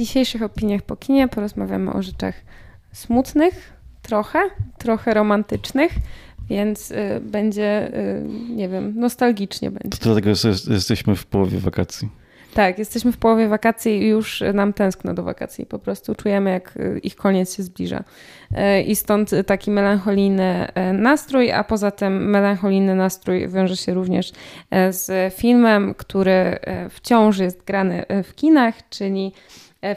dzisiejszych opiniach po kinie porozmawiamy o rzeczach smutnych, trochę, trochę romantycznych, więc y, będzie, y, nie wiem, nostalgicznie będzie. To dlatego jest, jesteśmy w połowie wakacji. Tak, jesteśmy w połowie wakacji i już nam tęskno do wakacji. Po prostu czujemy, jak y, ich koniec się zbliża. Y, I stąd taki melancholijny y, nastrój, a poza tym melancholijny nastrój wiąże się również z filmem, który wciąż jest grany w kinach, czyli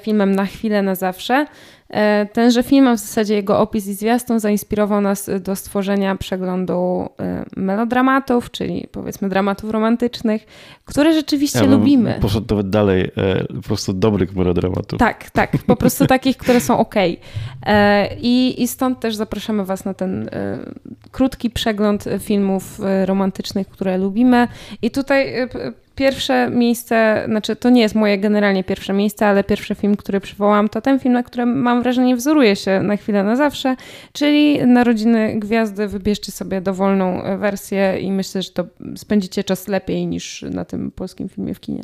filmem Na chwilę, na zawsze. E, tenże film, a w zasadzie jego opis i zwiastun zainspirował nas do stworzenia przeglądu e, melodramatów, czyli powiedzmy dramatów romantycznych, które rzeczywiście ja lubimy. Poszedł nawet dalej, e, po prostu dobrych melodramatów. Tak, tak, po prostu takich, które są ok. I, I stąd też zapraszamy Was na ten krótki przegląd filmów romantycznych, które lubimy. I tutaj pierwsze miejsce, znaczy to nie jest moje generalnie pierwsze miejsce, ale pierwszy film, który przywołam, to ten film, na którym mam wrażenie wzoruje się na chwilę na zawsze, czyli Narodziny Gwiazdy. Wybierzcie sobie dowolną wersję i myślę, że to spędzicie czas lepiej niż na tym polskim filmie w kinie.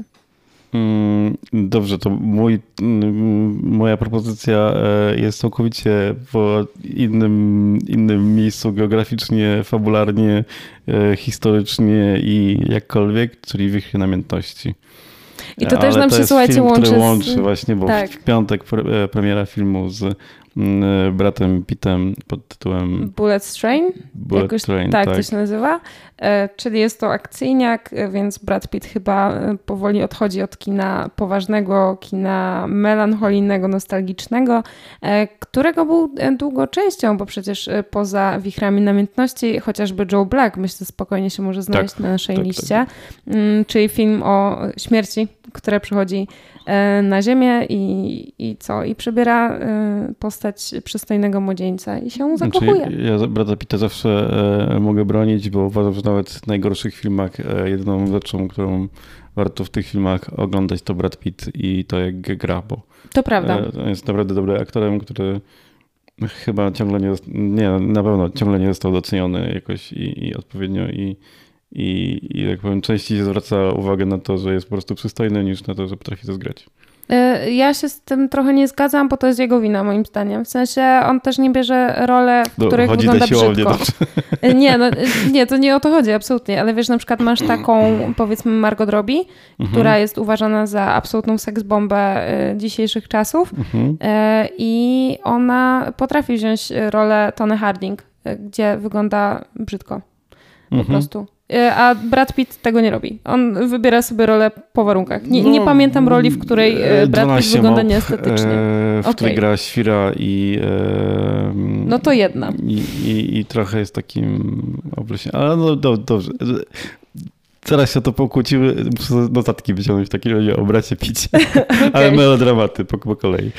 Mm, dobrze, to mój, mm, moja propozycja e, jest całkowicie w innym, innym miejscu geograficznie, fabularnie, e, historycznie i jakkolwiek, czyli w namiętności. I to też nam się, słuchajcie, łączy. Który łączy z... właśnie, bo tak. w piątek e, premiera filmu z Mm, e, bratem Pittem pod tytułem Bullet Train. Bullet Jakoś, Train, tak, tak, to się nazywa. E, czyli jest to akcyjniak, więc Brad Pitt chyba powoli odchodzi od kina poważnego, kina melancholijnego, nostalgicznego, którego był długo częścią, bo przecież poza wichrami namiętności chociażby Joe Black, myślę, spokojnie się może znaleźć tak, na naszej tak, liście. Tak. Mm, czyli film o śmierci, która przychodzi E, na ziemię i, i co? I przybiera e, postać przystojnego młodzieńca i się znaczy, zakochuje. Znaczy, ja Brada Pitta zawsze e, mogę bronić, bo uważam, że nawet w najgorszych filmach jedyną rzeczą, którą warto w tych filmach oglądać to Brad Pitt i to jak gra, bo to prawda. jest naprawdę dobrym aktorem, który chyba ciągle nie, nie, na pewno ciągle nie został doceniony jakoś i, i odpowiednio i i, i jak powiem, częściej zwraca uwagę na to, że jest po prostu przystojny, niż na to, że potrafi to zgrać. E, ja się z tym trochę nie zgadzam, bo to jest jego wina moim zdaniem. W sensie on też nie bierze role, w których chodzi wygląda brzydko. E, nie, no, e, nie, to nie o to chodzi, absolutnie. Ale wiesz, na przykład masz taką, powiedzmy, Margot Robbie, mhm. która jest uważana za absolutną seksbombę dzisiejszych czasów mhm. i ona potrafi wziąć rolę Tony Harding, gdzie wygląda brzydko. Po mhm. prostu. E, a Brad Pitt tego nie robi. On wybiera sobie rolę po warunkach. Nie, no, nie pamiętam roli, w której e, Brad Pitt wygląda nieestetycznie. E, w okay. której gra Świra i... E, no to jedna. I, i, i trochę jest takim. Ale no do, dobrze. Teraz się to pokłóciły, muszę notatki wyciągnąć w takim razie o bracie picie, okay. ale melodramaty po, po kolei.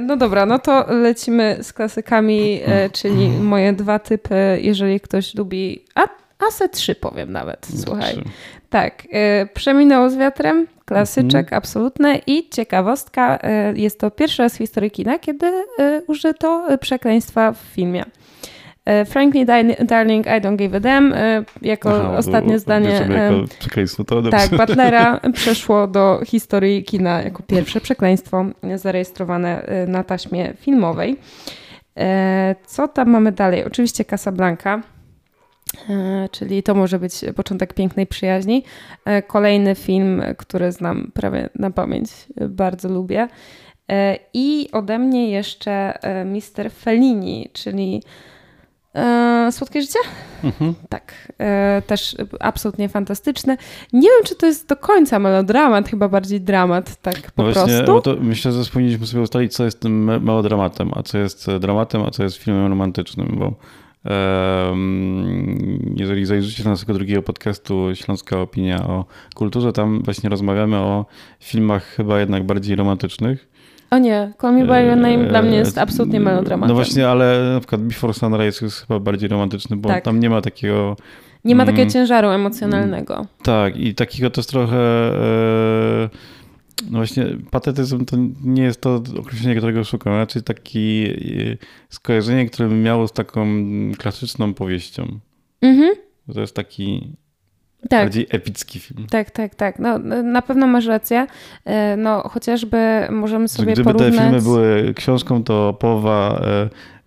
No dobra, no to lecimy z klasykami, czyli moje dwa typy, jeżeli ktoś lubi... A Ase 3 powiem nawet, słuchaj. 3. Tak, y, przeminęło z wiatrem, klasyczek mm. absolutny i ciekawostka, y, jest to pierwszy raz w historii kina, kiedy y, użyto przekleństwa w filmie. Frankly Darling, I don't give a damn, jako Aha, ostatnie zdanie jako przekleństwo, to tak, Butlera przeszło do historii kina jako pierwsze przekleństwo zarejestrowane na taśmie filmowej. Co tam mamy dalej? Oczywiście Casablanca, czyli to może być początek pięknej przyjaźni. E, kolejny film, który znam prawie na pamięć, bardzo lubię. E, I ode mnie jeszcze Mister Fellini, czyli Słodkie życie? Mhm. Tak, też absolutnie fantastyczne. Nie wiem, czy to jest do końca melodramat, chyba bardziej dramat, tak po no właśnie, prostu. Myślę, że powinniśmy sobie ustalić, co jest tym melodramatem, a co jest dramatem, a co jest filmem romantycznym, bo jeżeli zajrzycie do naszego drugiego podcastu Śląska Opinia o kulturze, tam właśnie rozmawiamy o filmach chyba jednak bardziej romantycznych. O nie, Call Me By Your Name dla mnie jest absolutnie melodramatyczny. No właśnie, ale na przykład Before Sunrise jest chyba bardziej romantyczny, bo tak. tam nie ma takiego... Nie ma takiego mm, ciężaru emocjonalnego. Tak, i takiego to jest trochę... E, no właśnie, patetyzm to nie jest to określenie, którego szukam, raczej taki e, skojarzenie, które by miało z taką klasyczną powieścią. Mhm. To jest taki tak. bardziej epicki film. Tak, tak, tak. No, na pewno masz rację. E, no, chociażby możemy sobie Gdyby porównać... te filmy były książką, to połowa,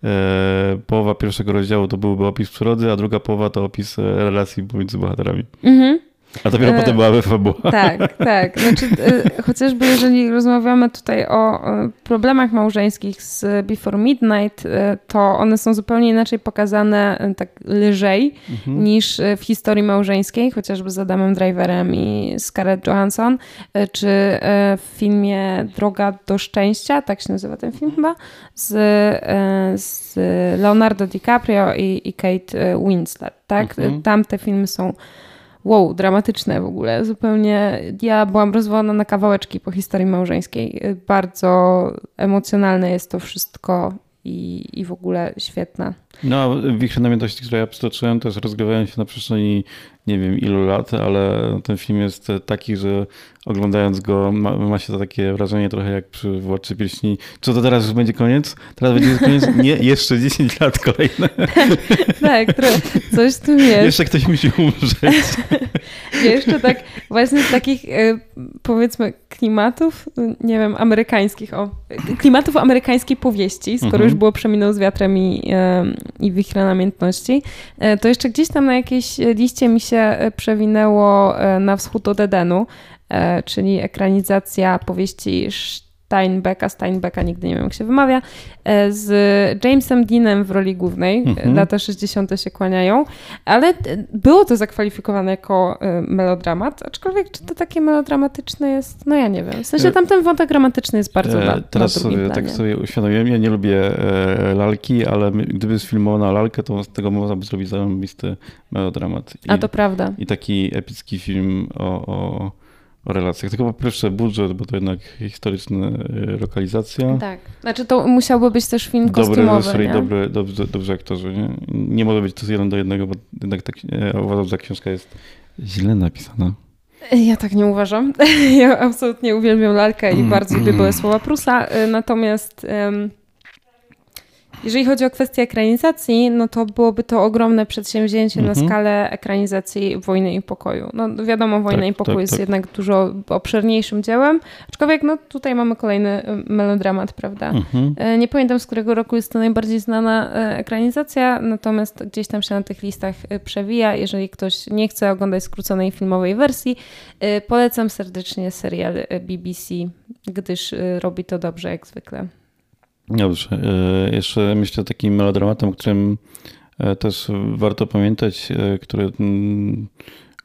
e, połowa pierwszego rozdziału to byłby opis przyrody, a druga połowa to opis relacji pomiędzy bohaterami. Mhm. A dopiero e, potem byłaby fabuła. Tak, tak. Znaczy, e, chociażby jeżeli rozmawiamy tutaj o problemach małżeńskich z Before Midnight, e, to one są zupełnie inaczej pokazane e, tak lżej mhm. niż w historii małżeńskiej, chociażby z Adamem Driverem i Scarlett Johansson, czy w filmie Droga do Szczęścia, tak się nazywa ten film chyba, z, z Leonardo DiCaprio i, i Kate Winslet. Tak? Mhm. Tam te filmy są wow, dramatyczne w ogóle. Zupełnie ja byłam rozwołana na kawałeczki po historii małżeńskiej. Bardzo emocjonalne jest to wszystko i, i w ogóle świetna. No, Wichry Namiętności, które ja przytoczyłem, też rozgrywają się na przestrzeni nie wiem ilu lat, ale ten film jest taki, że oglądając go ma, ma się to takie wrażenie trochę jak przy Władcy Pieśni. Co to teraz już będzie koniec? Teraz będzie koniec? Nie, jeszcze 10 lat kolejne. tak, coś tu jest. Jeszcze ktoś musi umrzeć. jeszcze tak, właśnie z takich e, powiedzmy klimatów, nie wiem, amerykańskich, o, klimatów amerykańskiej powieści, skoro mhm. już było Przeminął z wiatrem i, i Wichra Namiętności, e, to jeszcze gdzieś tam na jakiejś liście mi się e, przewinęło e, na wschód od Edenu, czyli ekranizacja powieści Steinbecka, Steinbecka, nigdy nie wiem jak się wymawia, e, z Jamesem Deanem w roli głównej. Mhm. Lata 60. się kłaniają, ale było to zakwalifikowane jako e, melodramat, aczkolwiek czy to takie melodramatyczne jest? No ja nie wiem. W sensie e, tam ten wątek dramatyczny jest bardzo na, Teraz na sobie, tak planie. tak sobie uświadomiłem, ja nie lubię lalki, ale gdyby sfilmowano lalkę, to z tego można by zrobić zarąbisty melodramat. I, A to prawda. I taki epicki film o, o o relacjach. Tylko po pierwsze budżet, bo to jednak historyczna e, lokalizacja. Tak. Znaczy to musiałby być też film dobry kostiumowy, Dobry i dobry, dobrze, dobrze aktorzy. Nie? nie może być to jeden do jednego, bo jednak tak, ja uważam, że ta książka jest źle napisana. Ja tak nie uważam. Ja absolutnie uwielbiam lalkę i mm. bardzo lubię były słowa Prusa. E, natomiast um, jeżeli chodzi o kwestię ekranizacji, no to byłoby to ogromne przedsięwzięcie mhm. na skalę ekranizacji Wojny i Pokoju. No wiadomo, Wojna tak, i Pokój tak, jest tak. jednak dużo obszerniejszym dziełem, aczkolwiek no tutaj mamy kolejny y, melodramat, prawda? Mhm. E, nie pamiętam z którego roku jest to najbardziej znana e, ekranizacja, natomiast gdzieś tam się na tych listach e, przewija. Jeżeli ktoś nie chce oglądać skróconej filmowej wersji, polecam serdecznie serial BBC, gdyż robi to dobrze jak zwykle. Dobrze. E, jeszcze myślę o takim melodramatem, o którym e, też warto pamiętać, e, który,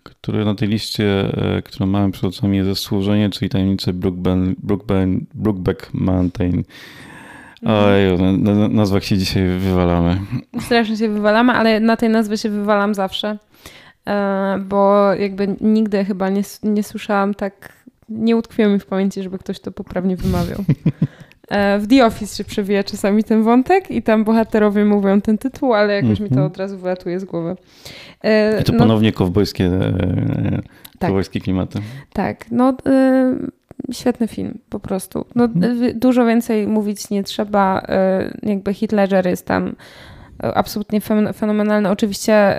który na tej liście, którą mamy przed oczami jest Zasłużenie, czyli tajemnice Brookback Mountain. Mhm. Oj, na nazwach się dzisiaj wywalamy. Strasznie się wywalamy, ale na tej nazwie się wywalam zawsze, bo jakby nigdy chyba nie, nie słyszałam tak, nie utkwiło mi w pamięci, żeby ktoś to poprawnie wymawiał. E, w The Office się przewija czasami ten wątek i tam bohaterowie mówią ten tytuł, ale jakoś mm -hmm. mi to mhm. od razu wylatuje z głowy. E, I to no, ponownie kowbojskie, e, tak, kowbojskie klimaty. Tak, no świetny film po prostu. No, mm. Dużo więcej mówić nie trzeba. Jakby Ledger jest tam absolutnie fenomenalny. Oczywiście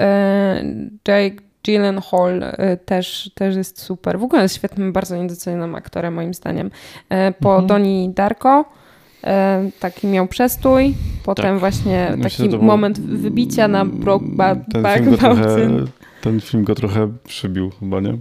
Jake Gyllenhaal też, też jest super. W ogóle jest świetnym, bardzo niedocenionym aktorem moim zdaniem. Po mhm. Doni Darko E, taki miał przestój, potem tak. właśnie Myślę, taki moment wybicia na Brokeback Mountain. Ten film go trochę przybił chyba, nie?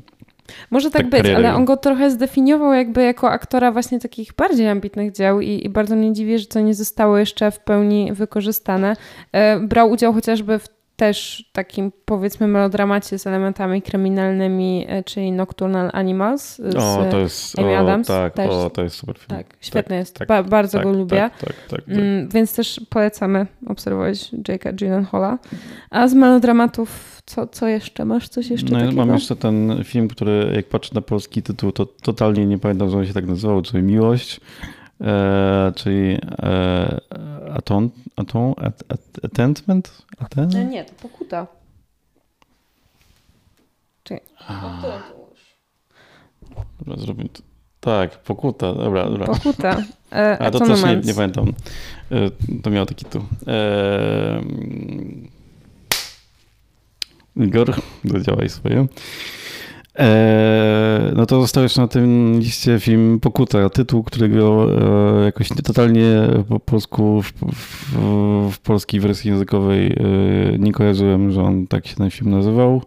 Może tak, tak być, ale on go trochę zdefiniował jakby jako aktora właśnie takich bardziej ambitnych dzieł i, i, bardzo mnie dziwi, że to nie zostało jeszcze w pełni wykorzystane. E, brał udział chociażby w też takim powiedzmy melodramacie z elementami kryminalnymi, e, czyli Nocturnal Animals z o, to jest, Amy Adams. O, tak, też, o, to jest super film. Tak, świetny tak, jest. Tak, ba bardzo tak, go lubię. Tak, tak. Mm, więc też polecamy obserwować Jake'a Gyllenhaala. A z melodramatów co, co jeszcze? Masz coś jeszcze no, takiego? Mam jeszcze ten film, który jak patrzę na polski tytuł, to totalnie nie pamiętam, że on się tak nazywał, czyli Miłość. E, czyli e, aton, aton, at, at, attentment? Atten? E, nie, to pokuta. Dobra, zrobimy to. Tak, pokuta, dobra, dobra. Pokuta. E, A to też nie, nie, pamiętam. E, to miał taki tytuł. E, Igor, zadziałaj swoje. Eee, no to został jeszcze na tym liście film Pokuta, tytuł, którego e, jakoś totalnie po polsku, w, w, w, polskiej wersji językowej e, nie kojarzyłem, że on tak się ten film nazywał.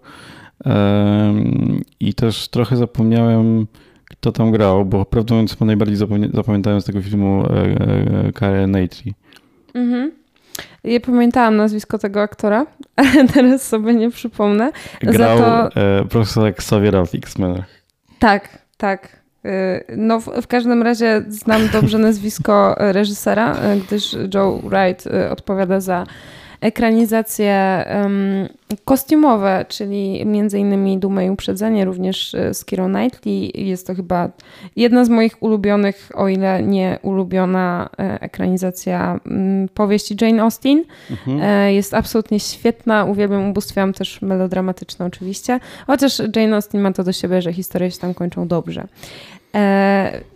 E, I też trochę zapomniałem, kto tam grał, bo prawdę mówiąc, najbardziej zapamiętałem z tego filmu e, Karen Knightley. Mhm. Ja pamiętałam nazwisko tego aktora, ale teraz sobie nie przypomnę. Grał to... e, profesor Xaviera w X-Menach. Tak, tak. E, no, w, w, każdym razie znam dobrze nazwisko reżysera, e, gdyż Joe Wright e, odpowiada za ekranizacje um, kostiumowe, czyli między innymi Dumę i Uprzedzenie, również e, z Kiro Knightley. Jest to chyba jedna z moich ulubionych, o ile nie ulubiona e, ekranizacja um, powieści Jane Austen. Mhm. E, jest absolutnie świetna, uwielbiam, ubóstwiam też melodramatyczne oczywiście, chociaż Jane Austen ma to do siebie, że historie się tam kończą dobrze.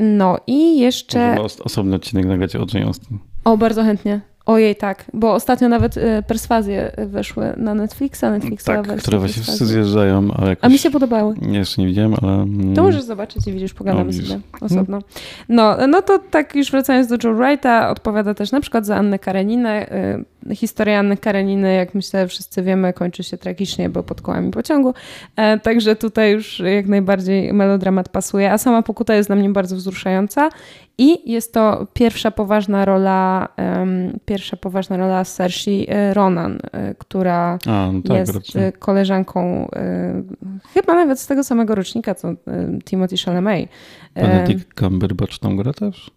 No i jeszcze... Osobny odcinek nagrać o Jane Austen. O, bardzo chętnie. Ojej, tak, bo ostatnio nawet y, perswazje weszły na Netflixa, Netflixa Tak, które właśnie wszyscy zjeżdżają, ale jakoś... A mi się podobały. Nie, jeszcze nie widziałem, ale... Mm, to możesz zobaczyć i widzisz, pogadamy no, sobie osobno. No, no to tak już wracając do Joe Wrighta, odpowiada też na przykład za Annę Kareninę. Y, historia Anny Kareniny, jak myślę wszyscy wiemy, kończy się tragicznie, bo pod kołami pociągu. E, także tutaj już jak najbardziej melodramat pasuje, a sama pokuta jest dla mnie bardzo wzruszająca i jest to pierwsza poważna rola, um, pierwsza poważna rola Saoirse Ronan, e, która A, no tak, jest raczej. koleżanką e, chyba nawet z tego samego rocznika, co e, Timothy Chalamet. Benedict Cumberbatch tam gra też?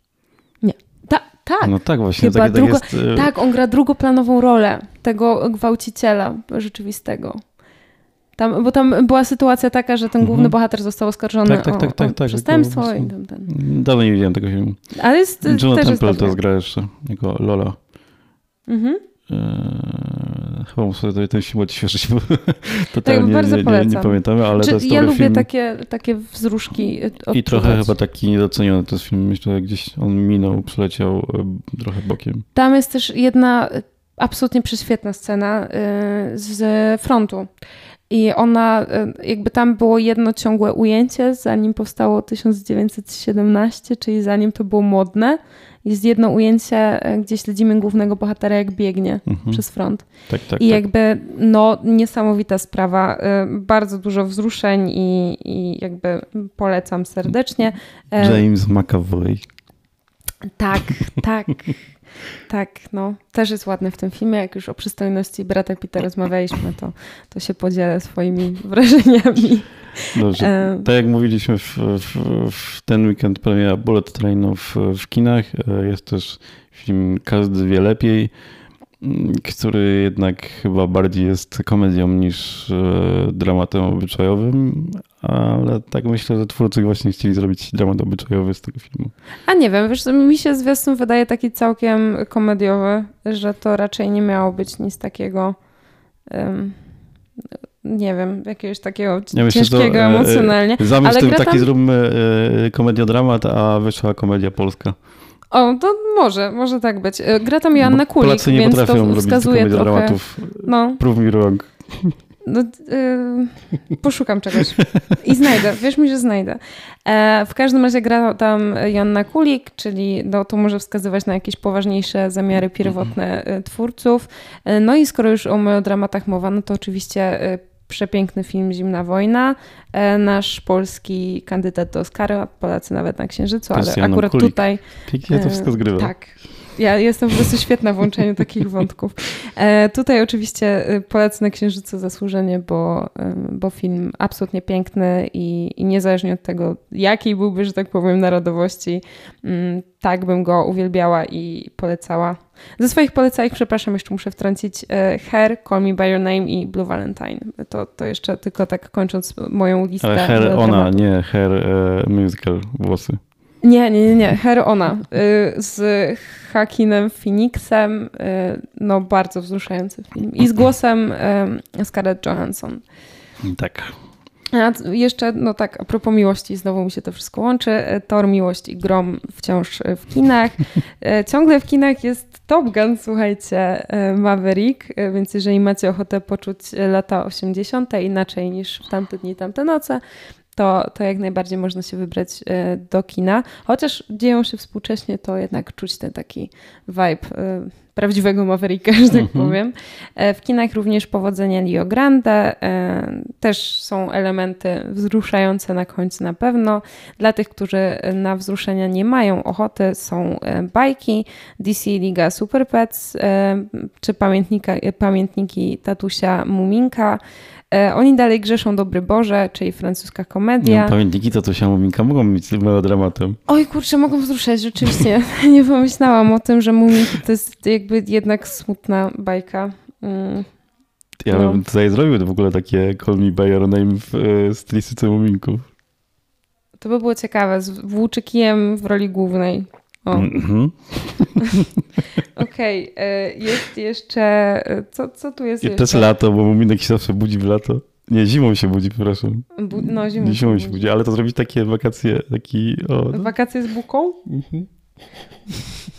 Tak. No tak, właśnie. Chyba tak, drugo, tak, jest... tak, on gra drugoplanową rolę tego gwałciciela rzeczywistego. Tam, bo tam była sytuacja taka, że ten główny bohater został oskarżony tak, tak, tak, o, tak, tak, przestępstwo. i tam, ten. Dawno nie widziałem tego filmu. Ale jest, John też Temple to gra jeszcze, jako Lola. Mhm. Chyba muszę sobie ten film odświeżyć, bo totalnie tak, nie, nie, nie, pamiętamy, ale Czy, to jest Ja lubię film. takie, takie wzruszki odczuwać. I trochę chyba taki niedoceniony to jest film. Myślę, że gdzieś on minął, przeleciał e, trochę bokiem. Tam jest też jedna absolutnie prześwietna scena e, z frontu. I ona, jakby tam było jedno ciągłe ujęcie, zanim powstało 1917, czyli zanim to było modne. Jest jedno ujęcie, e, gdzie śledzimy głównego bohatera, jak biegnie mhm. przez front. Tak, tak, I tak. jakby, no, niesamowita sprawa. E, bardzo dużo wzruszeń i, i jakby polecam serdecznie. James McAvoy. Tak, tak. Tak, no. Też jest ładny w tym filmie. Jak już o przystojności brata Pita rozmawialiśmy, to, to się podzielę swoimi wrażeniami. Dobrze. E... Tak jak mówiliśmy w, w, w, ten weekend premiera Bullet Trainu w, w kinach. E, jest też film Każdy wie lepiej który jednak chyba bardziej jest komedią niż e, dramatem obyczajowym, ale tak myślę, że twórcy właśnie chcieli zrobić dramat obyczajowy z tego filmu. A nie wiem, wiesz, mi się zwiastun wydaje taki całkiem komediowy, że to raczej nie miało być nic takiego um, nie wiem, jakiegoś takiego ja ciężkiego myślę, to, e, emocjonalnie. Zamysł tym taki tam... zróbmy e, komediodramat, a wyszła komedia polska. O, to może, może tak być. E, gra tam Joanna Kulik, Polacy nie więc to wskazuje trochę... dramatów. No. Prove me wrong. No, yy, poszukam czegoś i znajdę. Wiesz mi, że znajdę. E, w każdym razie gra tam Joanna Kulik, czyli no, to może wskazywać na jakieś poważniejsze zamiary pierwotne twórców. E, no i skoro już o melodramatach mowa, no to oczywiście przepiękny film Zimna Wojna. E, nasz polski kandydat do Oscara, Polacy nawet na Księżycu, ale akurat Kulik. tutaj... Pięknie to wszystko zgrywa. Tak. Ja jestem po prostu świetna w łączeniu takich wątków. E, tutaj oczywiście e, Polacy na Księżycu zasłużenie, bo, bo film absolutnie piękny i, i niezależnie od tego, jakiej byłby, że tak powiem, narodowości, mm, tak bym go uwielbiała i polecała. Ze swoich polecajek, przepraszam, jeszcze muszę wtrącić e, Hair, Call Me By Your Name i Blue Valentine. To, to jeszcze tylko tak kończąc moją listę. Ale Hair ona, nie Hair uh, Musical, włosy. Nie, nie, nie, nie. Hair ona. Y, z Hakinem Phoenixem. Y, no, bardzo wzruszający film. I z głosem Scarlett Johansson. Tak. A jeszcze, no tak, a propos miłości, znowu mi się to wszystko łączy. Tor, Miłość i Grom wciąż w kinach. Ciągle w kinach jest Top Gun, słuchajcie, Maverick, więc jeżeli macie ochotę poczuć lata 80. inaczej niż w tamte dni, tamte noce, to, to jak najbardziej można się wybrać e, do kina. Chociaż dzieją się współcześnie, to jednak czuć ten taki vibe e, prawdziwego Mavericka, że tak mhm. powiem. E, w kinach również Powodzenia Lio Grande. Też są elementy wzruszające na końcu na pewno. Dla tych, którzy na wzruszenia nie mają ochoty, są bajki DC Liga Super Pets czy pamiętniki tatusia Muminka. E, oni dalej grzeszą Dobry Boże, czyli francuska komedia. No, pamiętniki się Muminka mogą mieć melodramatem. Oj kurczę, mogą wzruszać, rzeczywiście. Nie pomyślałam o tym, że Muminki to jest jakby jednak smutna bajka. Mm. Ja no. bym tutaj zrobił w ogóle takie Call Me By Your Name w e, stylistyce Muminków. To by było ciekawe, z Włóczykiem w roli głównej. Mm-hmm. Okej, okay. E, jest jeszcze. E, co, co tu jest? I jeszcze? to jest lato, bo Muminek się zawsze budzi w lato. Nie, zimą się budzi, przepraszam. Bu- no, zimą, zimą się, budzi. budzi, ale to zrobić takie wakacje, taki. O, no. Wakacje z buką? Mhm.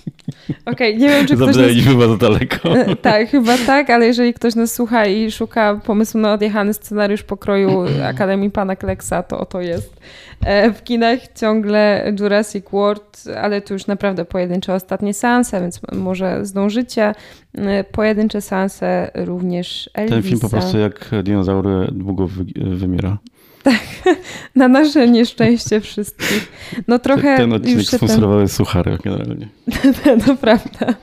Okej, okay, nie wiem, czy ktoś... Nas... chyba za daleko. E, tak, chyba tak, ale jeżeli ktoś nas słucha i szuka pomysłu na odjechany scenariusz pokroju Akademii Pana Kleksa, to oto jest. E, w kinach ciągle Jurassic World, ale to już naprawdę pojedyncze ostatnie seanse, więc może zdążycie. E, pojedyncze seanse również Elvisa. Ten film po prostu jak dinozaury długo wymiera. Tak, na nasze nieszczęście wszystkich. No trochę ten odcinek już sponsorowały ten... suchary generalnie. to prawda.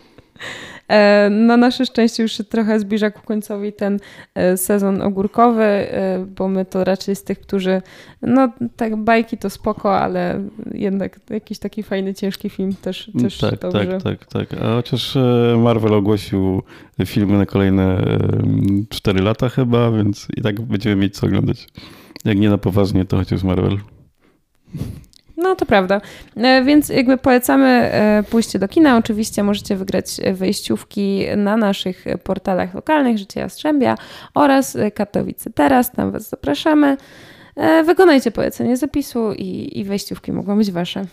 E, na nasze szczęście już się trochę zbliża ku końcowi ten e, sezon ogórkowy, e, bo my to raczej z tych, którzy no tak bajki to spoko, ale jednak jakiś taki fajny, ciężki film też, też tak, dobrze. Tak, tak, tak. A chociaż Marvel ogłosił filmy na kolejne 4 lata chyba, więc i tak będziemy mieć co oglądać. Jak nie na poważnie, to chociaż Marvel. No to prawda. E, więc jakby polecamy e, pójście do kina. Oczywiście możecie wygrać wejściówki na naszych portalach lokalnych Życie Jastrzębia oraz Katowice Teraz. Tam Was zapraszamy. E, wykonajcie polecenie zapisu i, i wejściówki mogą być Wasze.